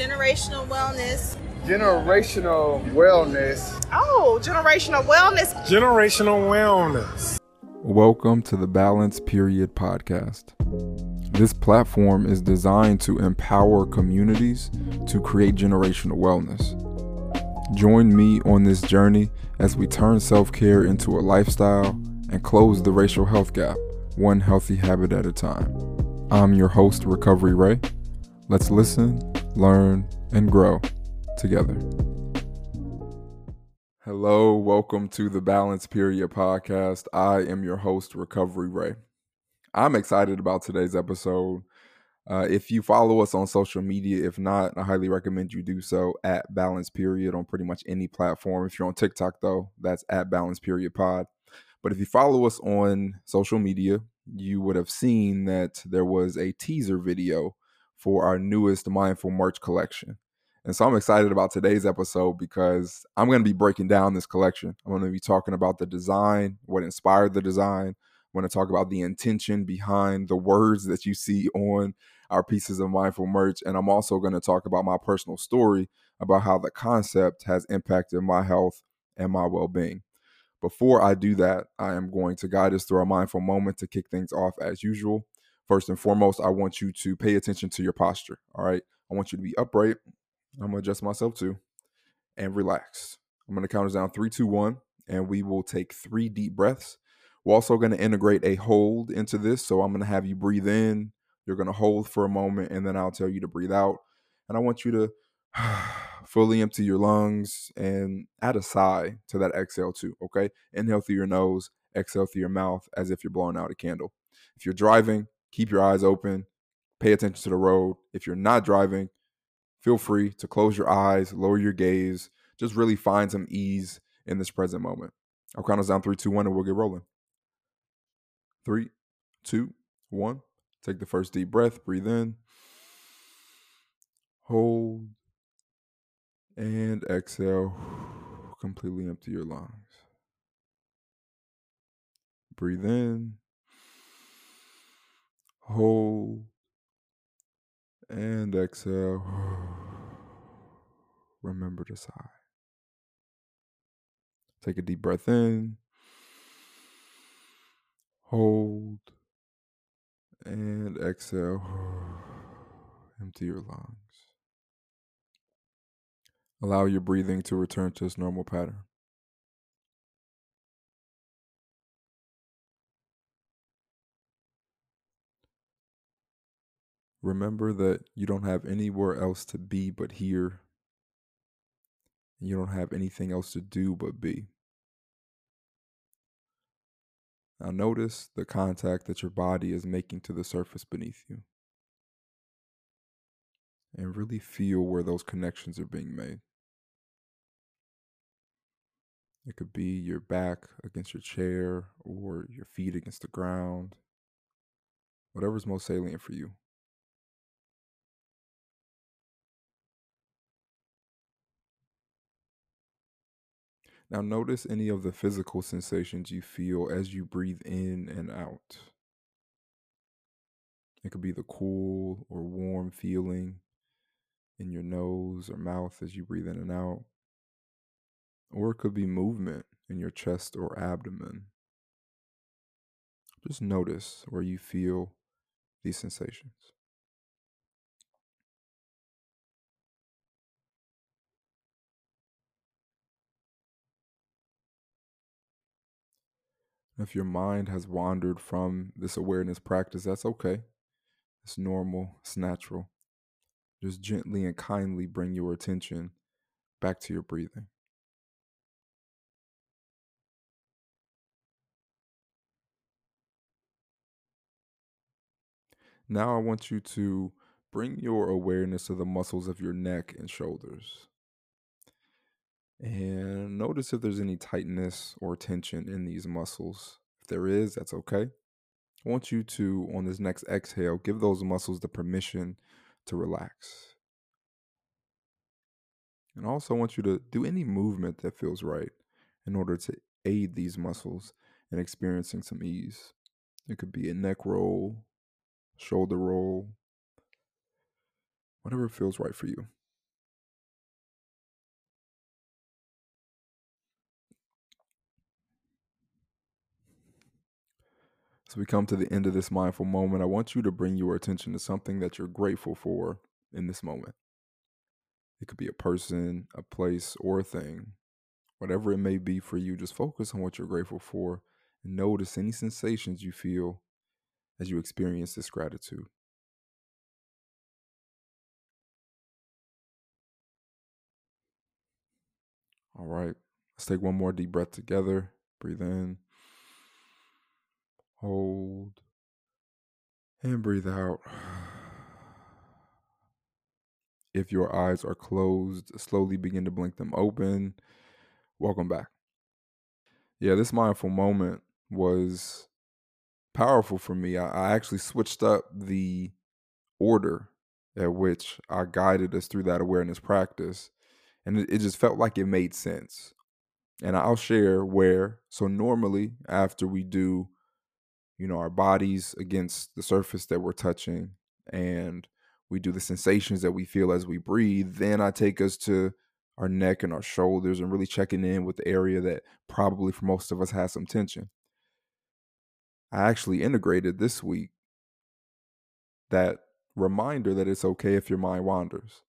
Generational wellness. Generational wellness. Oh, generational wellness. Generational wellness. Welcome to the Balance Period podcast. This platform is designed to empower communities to create generational wellness. Join me on this journey as we turn self care into a lifestyle and close the racial health gap, one healthy habit at a time. I'm your host, Recovery Ray. Let's listen, learn, and grow together. Hello, welcome to the Balance Period podcast. I am your host, Recovery Ray. I'm excited about today's episode. Uh, if you follow us on social media, if not, I highly recommend you do so at Balance Period on pretty much any platform. If you're on TikTok, though, that's at Balance Period Pod. But if you follow us on social media, you would have seen that there was a teaser video for our newest Mindful merch collection. And so I'm excited about today's episode because I'm going to be breaking down this collection. I'm going to be talking about the design, what inspired the design. I'm going to talk about the intention behind the words that you see on our pieces of mindful merch. And I'm also going to talk about my personal story about how the concept has impacted my health and my well being. Before I do that, I am going to guide us through a mindful moment to kick things off as usual. First and foremost, I want you to pay attention to your posture. All right. I want you to be upright. I'm going to adjust myself too and relax. I'm going to count us down three, two, one, and we will take three deep breaths. We're also going to integrate a hold into this. So I'm going to have you breathe in. You're going to hold for a moment, and then I'll tell you to breathe out. And I want you to fully empty your lungs and add a sigh to that exhale too. Okay. Inhale through your nose, exhale through your mouth as if you're blowing out a candle. If you're driving, keep your eyes open, pay attention to the road. If you're not driving, feel free to close your eyes, lower your gaze, just really find some ease in this present moment. I'll count us down three, two, one, and we'll get rolling. Three, two, one. Take the first deep breath, breathe in, hold, and exhale. Completely empty your lungs. Breathe in, hold, and exhale. Remember to sigh. Take a deep breath in, hold, and exhale. Empty your lungs. Allow your breathing to return to its normal pattern. Remember that you don't have anywhere else to be but here. You don't have anything else to do but be. Now, notice the contact that your body is making to the surface beneath you. And really feel where those connections are being made. It could be your back against your chair or your feet against the ground, whatever's most salient for you. Now, notice any of the physical sensations you feel as you breathe in and out. It could be the cool or warm feeling in your nose or mouth as you breathe in and out. Or it could be movement in your chest or abdomen. Just notice where you feel these sensations. If your mind has wandered from this awareness practice, that's okay. It's normal, it's natural. Just gently and kindly bring your attention back to your breathing. Now, I want you to bring your awareness to the muscles of your neck and shoulders. And notice if there's any tightness or tension in these muscles. If there is, that's okay. I want you to, on this next exhale, give those muscles the permission to relax. And also, I want you to do any movement that feels right in order to aid these muscles in experiencing some ease. It could be a neck roll, shoulder roll, whatever feels right for you. As we come to the end of this mindful moment, I want you to bring your attention to something that you're grateful for in this moment. It could be a person, a place, or a thing. Whatever it may be for you, just focus on what you're grateful for and notice any sensations you feel as you experience this gratitude. All right, let's take one more deep breath together. Breathe in, hold, and breathe out. If your eyes are closed, slowly begin to blink them open. Welcome back. Yeah, this mindful moment was powerful for me. I, actually switched up the order at which I guided us through that awareness practice. And it just felt like it made sense. And I'll share where. So, normally, after we do, you know, our bodies against the surface that we're touching and we do the sensations that we feel as we breathe, then I take us to our neck and our shoulders and really checking in with the area that probably for most of us has some tension. I actually integrated this week that reminder that it's okay if your mind wanders.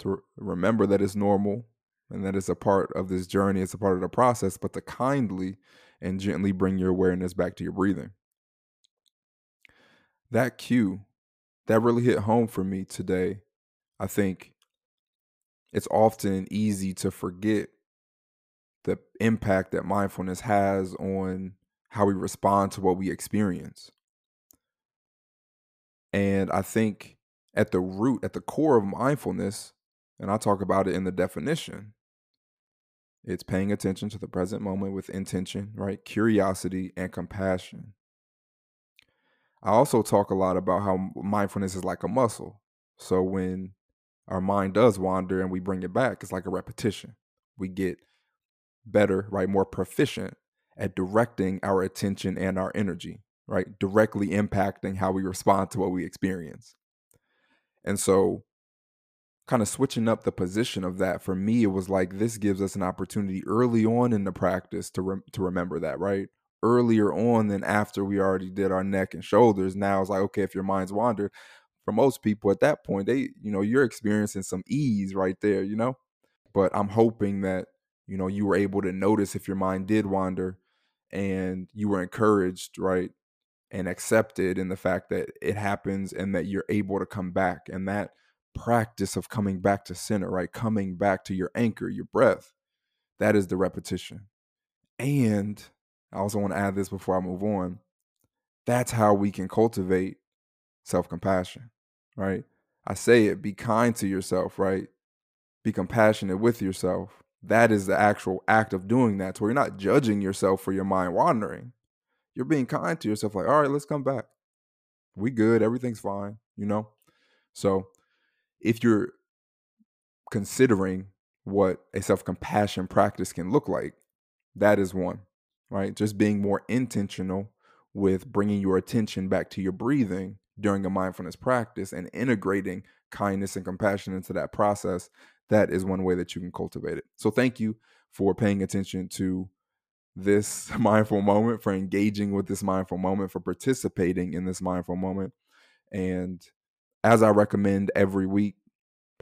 To remember that it's normal and that it's a part of this journey, it's a part of the process, but to kindly and gently bring your awareness back to your breathing. That cue, that really hit home for me today. I think it's often easy to forget the impact that mindfulness has on how we respond to what we experience. And I think at the root, at the core of mindfulness, and I talk about it in the definition, it's paying attention to the present moment with intention, right? Curiosity and compassion. I also talk a lot about how mindfulness is like a muscle. So when our mind does wander and we bring it back, it's like a repetition. We get better, right? More proficient at directing our attention and our energy, right? Directly impacting how we respond to what we experience. And so, kind of switching up the position of that for me, it was like this gives us an opportunity early on in the practice to re- to remember that, right? Earlier on than after we already did our neck and shoulders. Now it's like, okay, if your mind's wandered, for most people at that point, they, you know, you're experiencing some ease right there, you know? But I'm hoping that, you know, you were able to notice if your mind did wander and you were encouraged, right? And accepted in the fact that it happens and that you're able to come back. And that practice of coming back to center, right? Coming back to your anchor, your breath, that is the repetition. And I also want to add this before I move on. That's how we can cultivate self compassion, right? I say it be kind to yourself, right? Be compassionate with yourself that is the actual act of doing that. So you're not judging yourself for your mind wandering. You're being kind to yourself, like, all right, let's come back. We good, everything's fine, you know? So if you're considering what a self-compassion practice can look like, that is one, right? Just being more intentional with bringing your attention back to your breathing during a mindfulness practice and integrating kindness and compassion into that process that is one way that you can cultivate it. So thank you for paying attention to this mindful moment, for engaging with this mindful moment, for participating in this mindful moment. And as I recommend every week,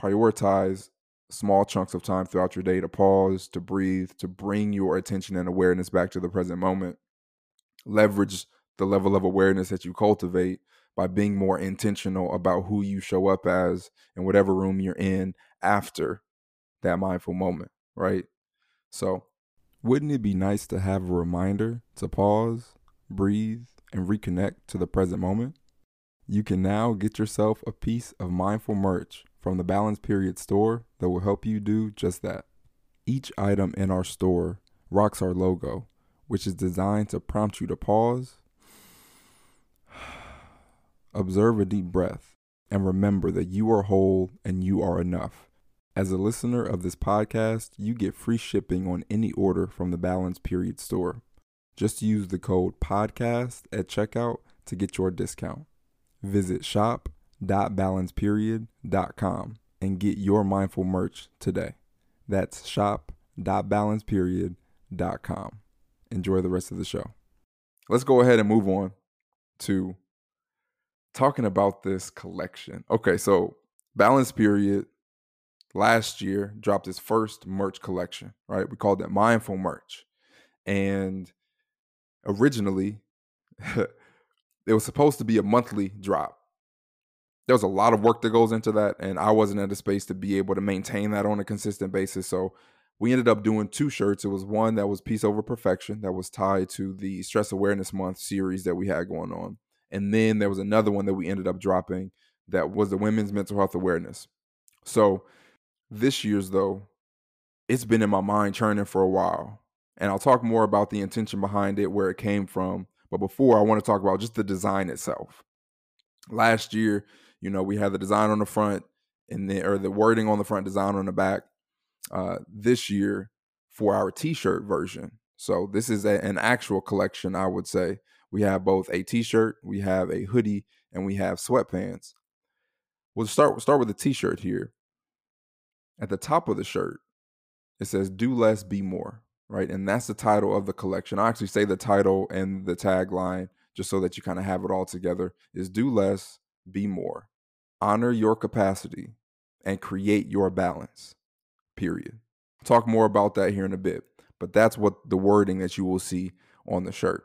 prioritize small chunks of time throughout your day to pause, to breathe, to bring your attention and awareness back to the present moment. Leverage the level of awareness that you cultivate by being more intentional about who you show up as in whatever room you're in after that mindful moment, right? So, wouldn't it be nice to have a reminder to pause, breathe, and reconnect to the present moment? You can now get yourself a piece of mindful merch from the Balance Period store that will help you do just that. Each item in our store rocks our logo, which is designed to prompt you to pause, observe a deep breath, and remember that you are whole and you are enough. As a listener of this podcast, you get free shipping on any order from the Balance Period store. Just use the code PODCAST at checkout to get your discount. Visit shop.balanceperiod.com and get your mindful merch today. That's shop.balanceperiod.com. Enjoy the rest of the show. let's go ahead and move on to talking about this collection. Okay, so Balance Period last year dropped its first merch collection, right? We called it Mindful Merch. And originally, it was supposed to be a monthly drop. There was a lot of work that goes into that, and I wasn't in the space to be able to maintain that on a consistent basis. So we ended up doing two shirts. It was one that was Peace Over Perfection, that was tied to the Stress Awareness Month series that we had going on. And then there was another one that we ended up dropping that was the Women's Mental Health Awareness. So this year's, though, it's been in my mind churning for a while. And I'll talk more about the intention behind it, where it came from. But before, I want to talk about just the design itself. Last year, you know, we had the design on the front and the or the wording on the front, design on the back. Uh, this year for our T-shirt version. So this is a, an actual collection, I would say. We have both a T-shirt, we have a hoodie, and we have sweatpants. We'll start we'll start with the T-shirt here. At the top of the shirt, it says "Do less, be more." Right, and that's the title of the collection. I actually say the title and the tagline just so that you kind of have it all together. Is "Do less, be more." Honor your capacity and create your balance. Period. talk more about that here in a bit, but that's what the wording that you will see on the shirt.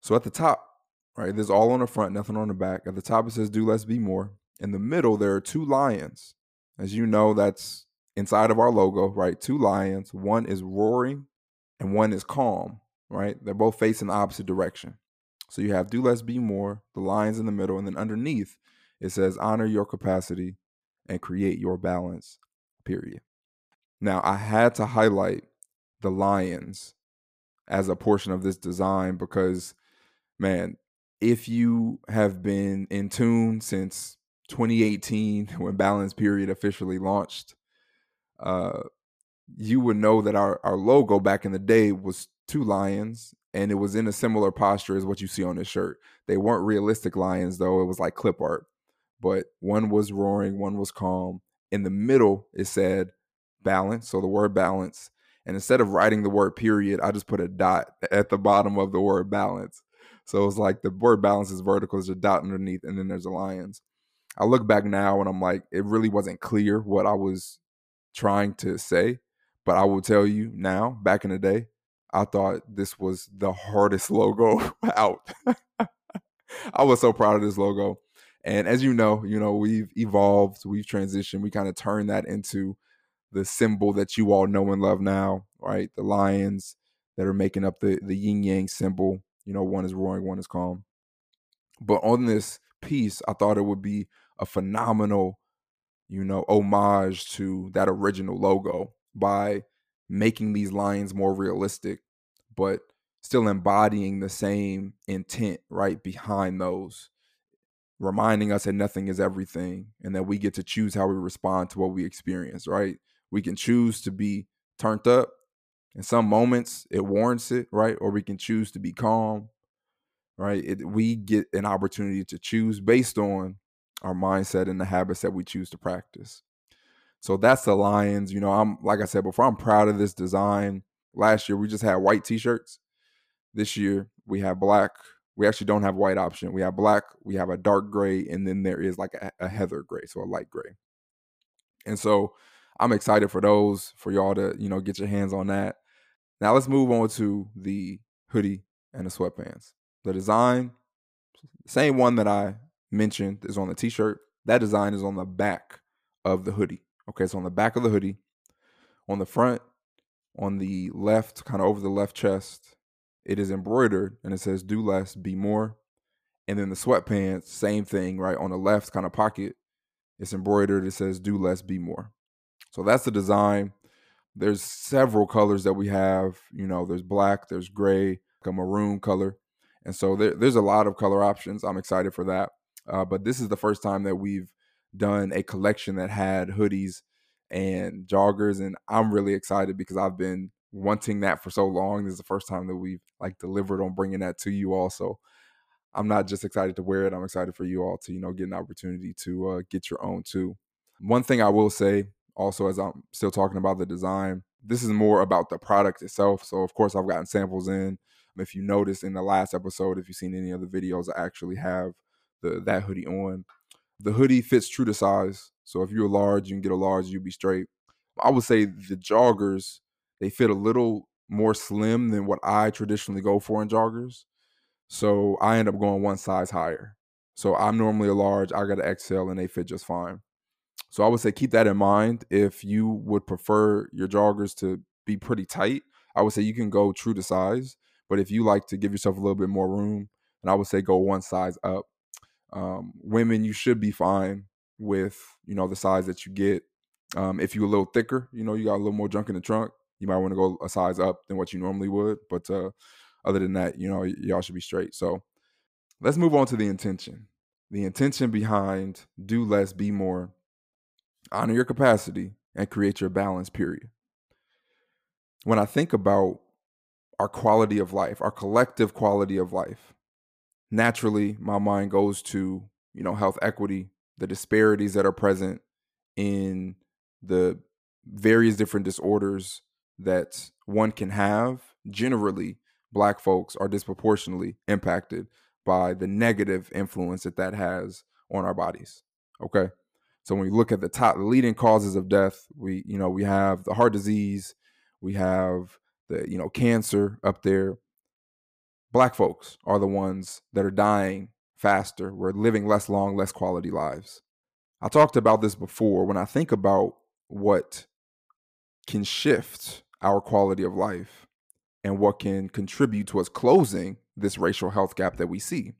So at the top, right, there's all on the front, nothing on the back. At the top, it says "Do less, be more." In the middle, there are two lions. As you know, that's inside of our logo, right? Two lions. One is roaring and one is calm, right? They're both facing the opposite direction. So you have do less, be more, the lions in the middle, and then underneath it says honor your capacity and create your balance, period. Now, I had to highlight the lions as a portion of this design because, man, if you have been in tune since 2018 when Balance Period officially launched, uh, you would know that our, our logo back in the day was two lions and it was in a similar posture as what you see on this shirt. They weren't realistic lions though, it was like clip art. But one was roaring, one was calm. In the middle, it said balance. So the word balance. And instead of writing the word period, I just put a dot at the bottom of the word balance. So it's like the word balance is vertical, there's a dot underneath, and then there's a lions. I look back now and I'm like, it really wasn't clear what I was trying to say. But I will tell you now, back in the day, I thought this was the hardest logo out. I was so proud of this logo. And as you know, you know, we've evolved, we've transitioned, we kind of turned that into the symbol that you all know and love now, right? The lions that are making up the the yin yang symbol. You know, one is roaring, one is calm. But on this piece, I thought it would be a phenomenal, you know, homage to that original logo by making these lines more realistic, but still embodying the same intent right behind those, reminding us that nothing is everything and that we get to choose how we respond to what we experience, right? We can choose to be turned up. In some moments, it warrants it, right? Or we can choose to be calm, right? It, we get an opportunity to choose based on our mindset and the habits that we choose to practice. So that's the Lions. You know, I'm like I said before, I'm proud of this design. Last year we just had white t-shirts. This year we have black. We actually don't have white option. We have black, we have a dark gray, and then there is like a, a heather gray, so a light gray. And so I'm excited for those, for y'all to, you know, get your hands on that. Now let's move on to the hoodie and the sweatpants. The design, same one that I mentioned is on the t-shirt. That design is on the back of the hoodie. Okay, so on the back of the hoodie, on the front, on the left, kind of over the left chest, it is embroidered and it says do less, be more. And then the sweatpants, same thing, right? On the left kind of pocket, it's embroidered. It says do less, be more. So that's the design. There's several colors that we have. You know, there's black, there's gray, a maroon color. And so there, there's a lot of color options. I'm excited for that. Uh, but this is the first time that we've done a collection that had hoodies and joggers, and I'm really excited because I've been wanting that for so long. This is the first time that we've like delivered on bringing that to you all. So I'm not just excited to wear it. I'm excited for you all to you know get an opportunity to uh, get your own too. One thing I will say also as I'm still talking about the design, this is more about the product itself. So of course I've gotten samples in. If you notice in the last episode, if you've seen any of the videos, I actually have the that hoodie on. The hoodie fits true to size. So if you're a large, you can get a large, you'll be straight. I would say the joggers, they fit a little more slim than what I traditionally go for in joggers. So I end up going one size higher. So I'm normally a large, I got an XL and they fit just fine. So I would say keep that in mind. If you would prefer your joggers to be pretty tight, I would say you can go true to size. But if you like to give yourself a little bit more room, and I would say go one size up. Um, women, you should be fine with you know the size that you get. Um, if you're a little thicker, you know you got a little more junk in the trunk, you might want to go a size up than what you normally would. But uh, other than that, you know y- y'all should be straight. So let's move on to the intention. The intention behind do less, be more, honor your capacity, and create your balance. Period. When I think about our quality of life, our collective quality of life, naturally my mind goes to you know health equity the disparities that are present in the various different disorders that one can have. Generally black folks are disproportionately impacted by the negative influence that that has on our bodies okay? So when we look at the top leading causes of death we you know we have the heart disease we have the you know cancer up there black folks are the ones that are dying faster. We're living less long, less quality lives. I talked about this before. When I think about what can shift our quality of life and what can contribute to us closing this racial health gap that we see,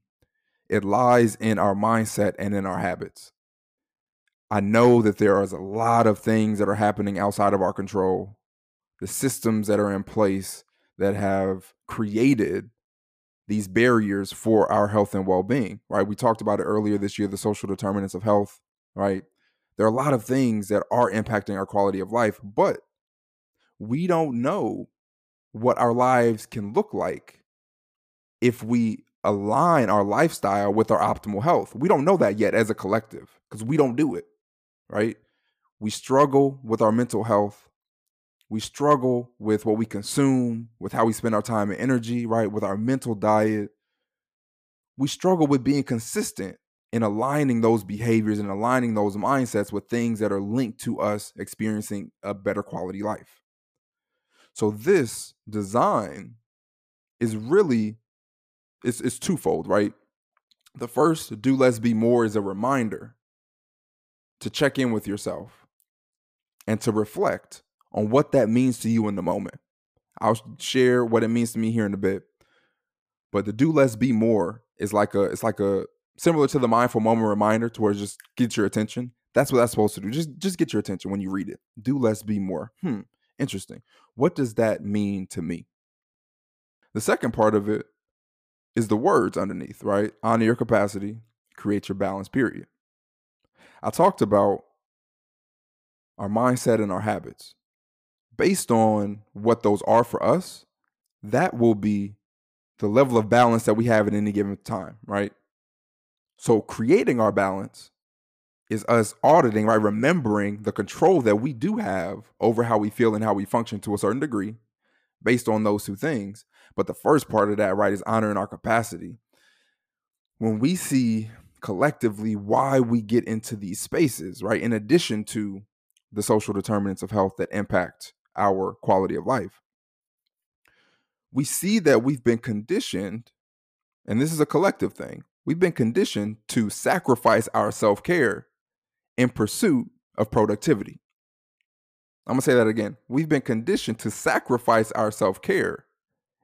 it lies in our mindset and in our habits. I know that there is a lot of things that are happening outside of our control, the systems that are in place that have created these barriers for our health and well-being right? We talked about it earlier this year the social determinants of health right? There are a lot of things that are impacting our quality of life but we don't know what our lives can look like if we align our lifestyle with our optimal health. We don't know that yet as a collective because we don't do it right? We struggle with our mental health we struggle with what we consume, with how we spend our time and energy, right? With our mental diet. We struggle with being consistent in aligning those behaviors and aligning those mindsets with things that are linked to us experiencing a better quality life. So this design is really it's it's twofold, right? The first, do less be more is a reminder to check in with yourself and to reflect on what that means to you in the moment. I'll share what it means to me here in a bit. But the do less be more is like a it's like a similar to the mindful moment reminder to where just get your attention. That's what that's supposed to do. Just just get your attention when you read it. Do less be more. Hmm, interesting. What does that mean to me? The second part of it is the words underneath, right? Honor your capacity, create your balance, period. I talked about our mindset and our habits based on what those are for us, that will be the level of balance that we have at any given time, right? So creating our balance is us auditing, right? Remembering the control that we do have over how we feel and how we function to a certain degree based on those two things. But the first part of that, right, is honoring our capacity. When we see collectively why we get into these spaces, right, in addition to the social determinants of health that impact our quality of life. We see that we've been conditioned, and this is a collective thing, we've been conditioned to sacrifice our self care in pursuit of productivity. I'm gonna say that again. We've been conditioned to sacrifice our self care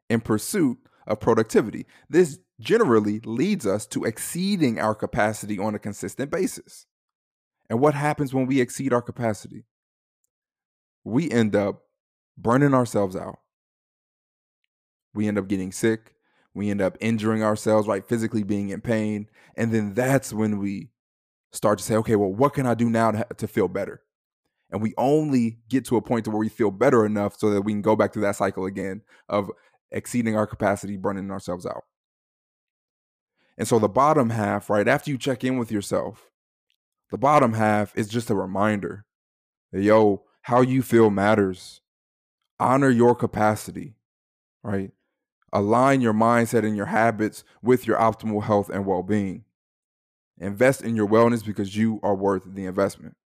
in pursuit of productivity. This generally leads us to exceeding our capacity on a consistent basis. And what happens when we exceed our capacity? We end up burning ourselves out. We end up getting sick. We end up injuring ourselves, right? Physically being in pain. And then that's when we start to say, okay, well, what can I do now to, to feel better? And we only get to a point to where we feel better enough so that we can go back through that cycle again of exceeding our capacity, burning ourselves out. And so the bottom half, right, after you check in with yourself, the bottom half is just a reminder that, yo, how you feel matters. Honor your capacity, right? Align your mindset and your habits with your optimal health and well being. Invest in your wellness because you are worth the investment.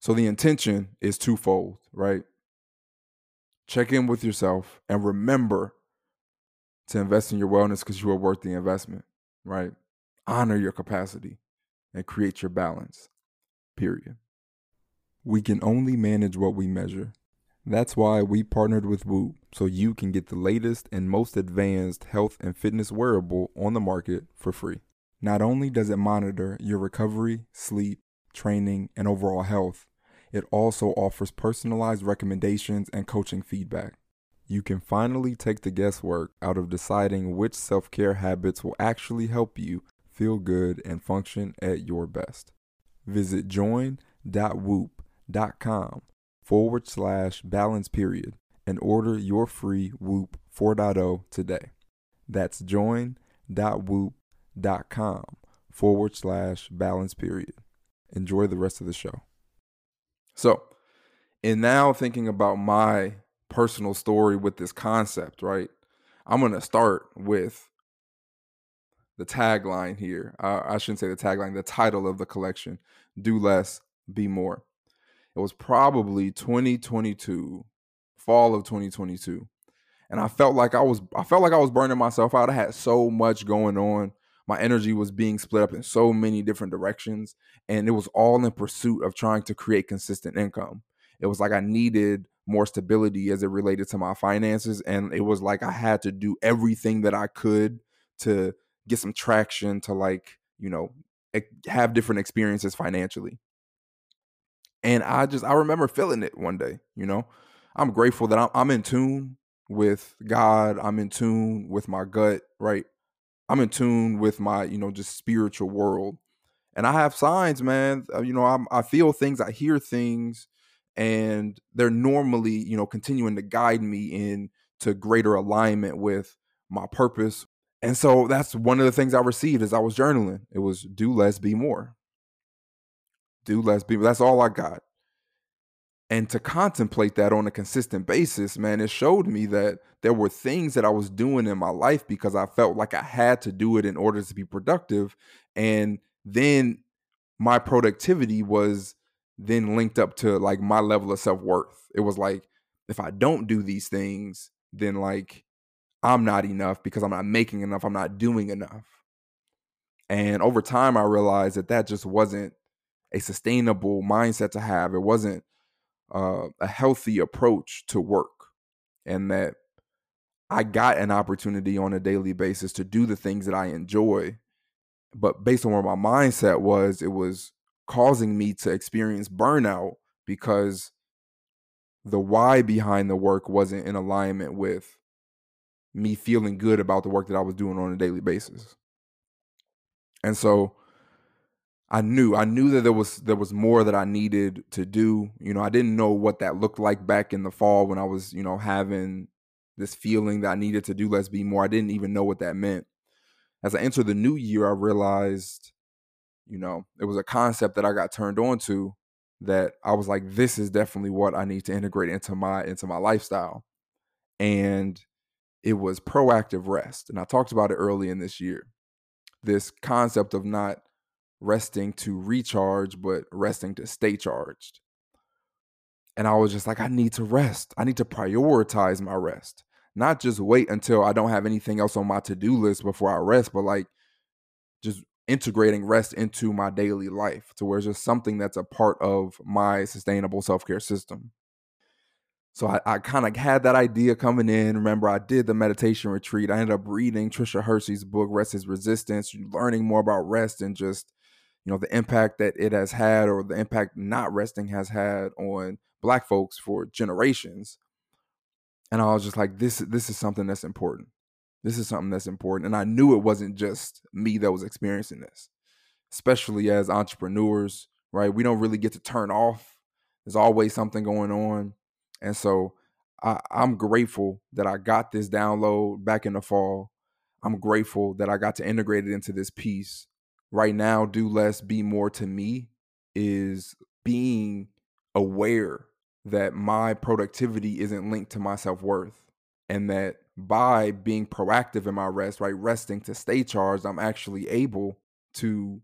So the intention is twofold, right? Check in with yourself and remember to invest in your wellness because you are worth the investment, right? Honor your capacity and create your balance, period. We can only manage what we measure. That's why we partnered with Whoop so you can get the latest and most advanced health and fitness wearable on the market for free. Not only does it monitor your recovery, sleep, training, and overall health, it also offers personalized recommendations and coaching feedback. You can finally take the guesswork out of deciding which self care habits will actually help you feel good and function at your best. Visit join.whoop.com forward slash balance period and order your free Whoop 4.0 today. That's join.whoop.com forward slash balance period. Enjoy the rest of the show. So, and now thinking about my personal story with this concept, right? I'm going to start with the tagline here. Uh, I shouldn't say the tagline, the title of the collection Do Less, Be More. It was probably 2022, fall of 2022. And I felt like I was I felt like I was burning myself out. I had so much going on. My energy was being split up in so many different directions and it was all in pursuit of trying to create consistent income. It was like I needed more stability as it related to my finances and it was like I had to do everything that I could to get some traction to like, you know, have different experiences financially. And I just I remember feeling it one day, you know. I'm grateful that I'm, I'm in tune with God. I'm in tune with my gut, right? I'm in tune with my, you know, just spiritual world. And I have signs, man. Uh, you know, I'm, I feel things, I hear things, and they're normally, you know, continuing to guide me into greater alignment with my purpose. And so that's one of the things I received as I was journaling. It was do less, be more. Do less, be. That's all I got. And to contemplate that on a consistent basis man it showed me that there were things that i was doing in my life because i felt like i had to do it in order to be productive. And then my productivity was then linked up to like my level of self-worth. It was like if i don't do these things then like i'm not enough because i'm not making enough i'm not doing enough. And over time i realized that that just wasn't a sustainable mindset to have it wasn't uh, a healthy approach to work and that I got an opportunity on a daily basis to do the things that I enjoy. But based on where my mindset was, it was causing me to experience burnout because the why behind the work wasn't in alignment with me feeling good about the work that I was doing on a daily basis. And so I knew I knew that there was there was more that I needed to do. You know, I didn't know what that looked like back in the fall when I was, you know, having this feeling that I needed to do less be more. I didn't even know what that meant. As I entered the new year, I realized, you know, it was a concept that I got turned on to that I was like, this is definitely what I need to integrate into my into my lifestyle. And it was proactive rest. And I talked about it early in this year. This concept of not resting to recharge, but resting to stay charged. And I was just like, I need to rest. I need to prioritize my rest, not just wait until I don't have anything else on my to do list before I rest, but like just integrating rest into my daily life to where it's just something that's a part of my sustainable self care system. So I, I kind of had that idea coming in. Remember, I did the meditation retreat. I ended up reading Tricia Hersey's book, Rest is Resistance, learning more about rest and just you know the impact that it has had or the impact not resting has had on black folks for generations. And i was just like this this is something that's important. This is something that's important. And i knew it wasn't just me that was experiencing this especially as entrepreneurs right? We don't really get to turn off. There's always something going on. And so I, i'm grateful that i got this download back in the fall. I'm grateful that i got to integrate it into this piece right now do less be more to me is being aware that my productivity isn't linked to my self-worth and that by being proactive in my rest, right? Resting to stay charged, I'm actually able to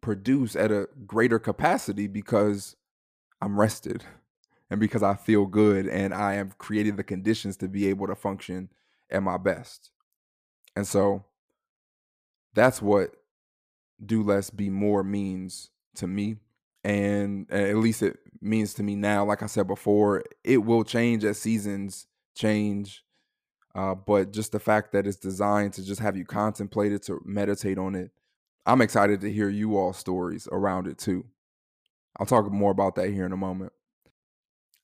produce at a greater capacity because I'm rested and because I feel good and I have created the conditions to be able to function at my best. And so that's what do less, be more means to me. And at least it means to me now. Like I said before, it will change as seasons change. Uh, but just the fact that it's designed to just have you contemplate it, to meditate on it, I'm excited to hear you all stories around it too. I'll talk more about that here in a moment.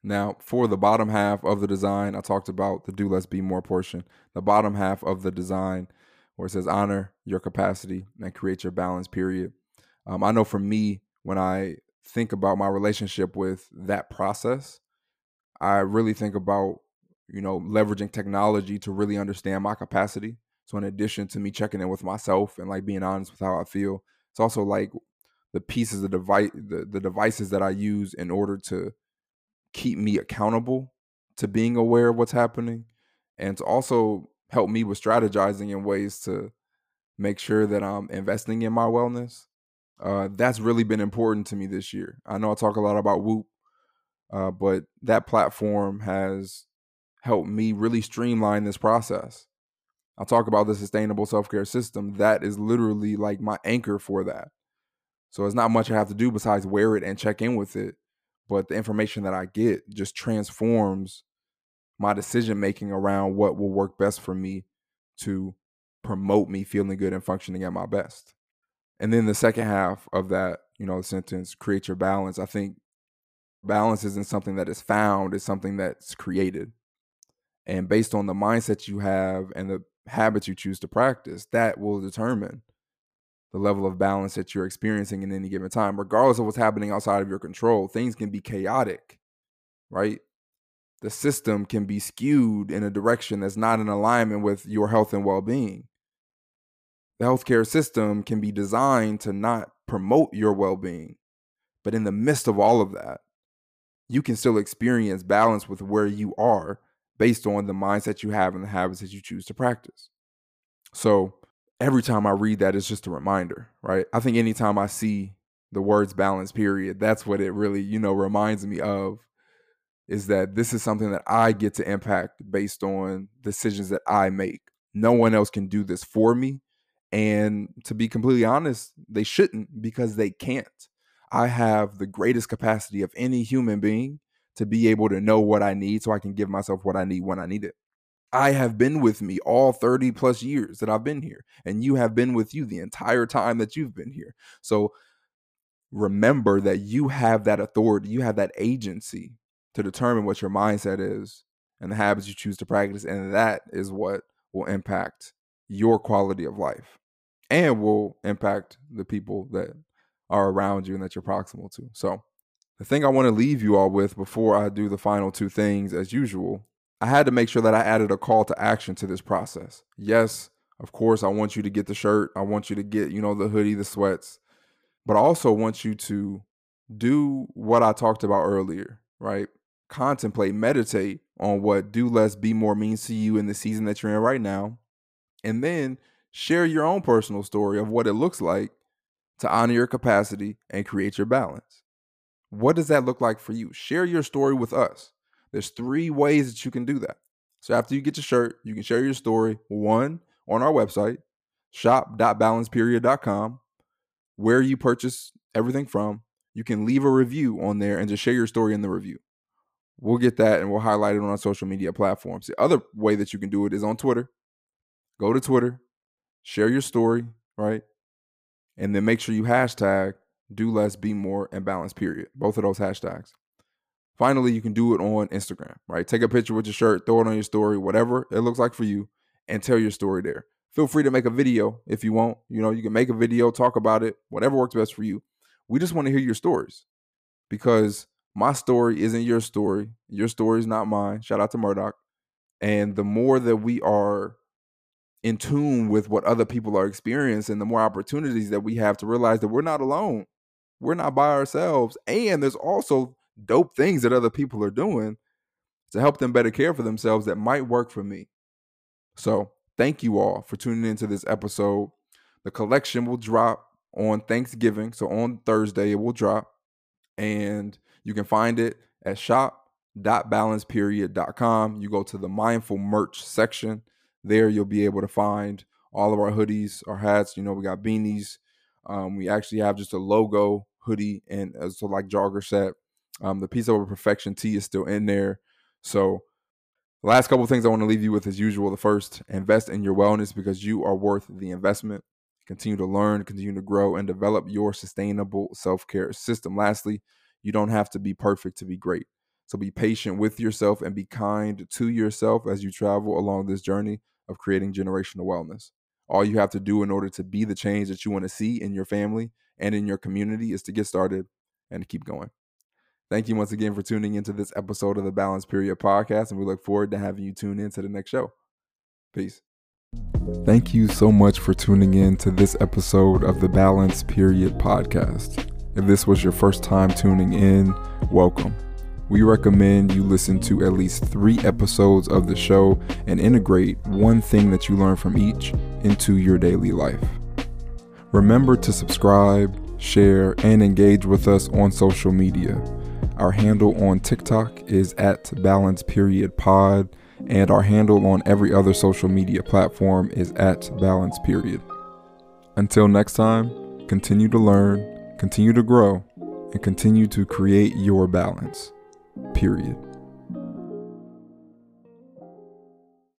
Now, for the bottom half of the design, I talked about the do less be more portion. The bottom half of the design, where it says honor your capacity and create your balance, period. Um, I know for me, when I think about my relationship with that process, I really think about, you know, leveraging technology to really understand my capacity. So, in addition to me checking in with myself and like being honest with how I feel, it's also like the pieces of device, the, the devices that I use in order to keep me accountable to being aware of what's happening and to also help me with strategizing in ways to make sure that I'm investing in my wellness. Uh, that's really been important to me this year. I know I talk a lot about Whoop, uh, but that platform has helped me really streamline this process. I'll talk about the sustainable self care system. That is literally like my anchor for that. So it's not much I have to do besides wear it and check in with it but the information that I get just transforms my decision making around what will work best for me to promote me feeling good and functioning at my best. And then the second half of that, you know, sentence, create your balance. I think balance isn't something that is found, it's something that's created. And based on the mindset you have and the habits you choose to practice, that will determine the level of balance that you're experiencing in any given time, regardless of what's happening outside of your control. Things can be chaotic, right? The system can be skewed in a direction that's not in alignment with your health and well being. The healthcare system can be designed to not promote your well being. But in the midst of all of that, you can still experience balance with where you are based on the mindset you have and the habits that you choose to practice. So, every time I read that, it's just a reminder, right? I think anytime I see the words balance, period, that's what it really, you know, reminds me of is that this is something that I get to impact based on decisions that I make. No one else can do this for me. And to be completely honest, they shouldn't because they can't. I have the greatest capacity of any human being to be able to know what I need so I can give myself what I need when I need it. I have been with me all 30 plus years that I've been here, and you have been with you the entire time that you've been here. So remember that you have that authority, you have that agency to determine what your mindset is and the habits you choose to practice. And that is what will impact your quality of life and will impact the people that are around you and that you're proximal to. So, the thing I want to leave you all with before I do the final two things, as usual, I had to make sure that I added a call to action to this process. Yes, of course, I want you to get the shirt. I want you to get, you know, the hoodie, the sweats. But I also want you to do what I talked about earlier, right? Contemplate, meditate on what do less, be more means to you in the season that you're in right now. And then share your own personal story of what it looks like to honor your capacity and create your balance. What does that look like for you? Share your story with us. There's three ways that you can do that. So after you get your shirt, you can share your story. One, on our website, shop.balanceperiod.com, where you purchase everything from. You can leave a review on there and just share your story in the review. We'll get that and we'll highlight it on our social media platforms. The other way that you can do it is on Twitter. Go to Twitter, share your story, right? And then make sure you hashtag do less, be more, and balance, period. Both of those hashtags. Finally, you can do it on Instagram, right? Take a picture with your shirt, throw it on your story, whatever it looks like for you, and tell your story there. Feel free to make a video if you want. You know, you can make a video, talk about it, whatever works best for you. We just want to hear your stories because my story isn't your story. Your story is not mine. Shout out to Murdoch. And the more that we are in tune with what other people are experiencing, the more opportunities that we have to realize that we're not alone. We're not by ourselves. And there's also dope things that other people are doing to help them better care for themselves that might work for me. So, thank you all for tuning into this episode. The collection will drop on Thanksgiving. So, on Thursday, it will drop. And you can find it at shop.balanceperiod.com. You go to the mindful merch section. There, you'll be able to find all of our hoodies, our hats. You know, we got beanies. Um, we actually have just a logo hoodie and uh, so like jogger set. Um, the piece of perfection tee is still in there. So last couple things I want to leave you with as usual. The first, invest in your wellness because you are worth the investment. Continue to learn, continue to grow, and develop your sustainable self-care system. Lastly, you don't have to be perfect to be great. So be patient with yourself and be kind to yourself as you travel along this journey of creating generational wellness. All you have to do in order to be the change that you want to see in your family and in your community is to get started and to keep going. Thank you once again for tuning into this episode of the Balance Period podcast, and we look forward to having you tune in to the next show. Peace. Thank you so much for tuning in to this episode of the Balance Period podcast. If this was your first time tuning in, welcome. We recommend you listen to at least three episodes of the show and integrate one thing that you learn from each into your daily life. Remember to subscribe, share, and engage with us on social media. Our handle on TikTok is at balance period pod, and our handle on every other social media platform is at balance period. Until next time, continue to learn, continue to grow, and continue to create your balance. Period.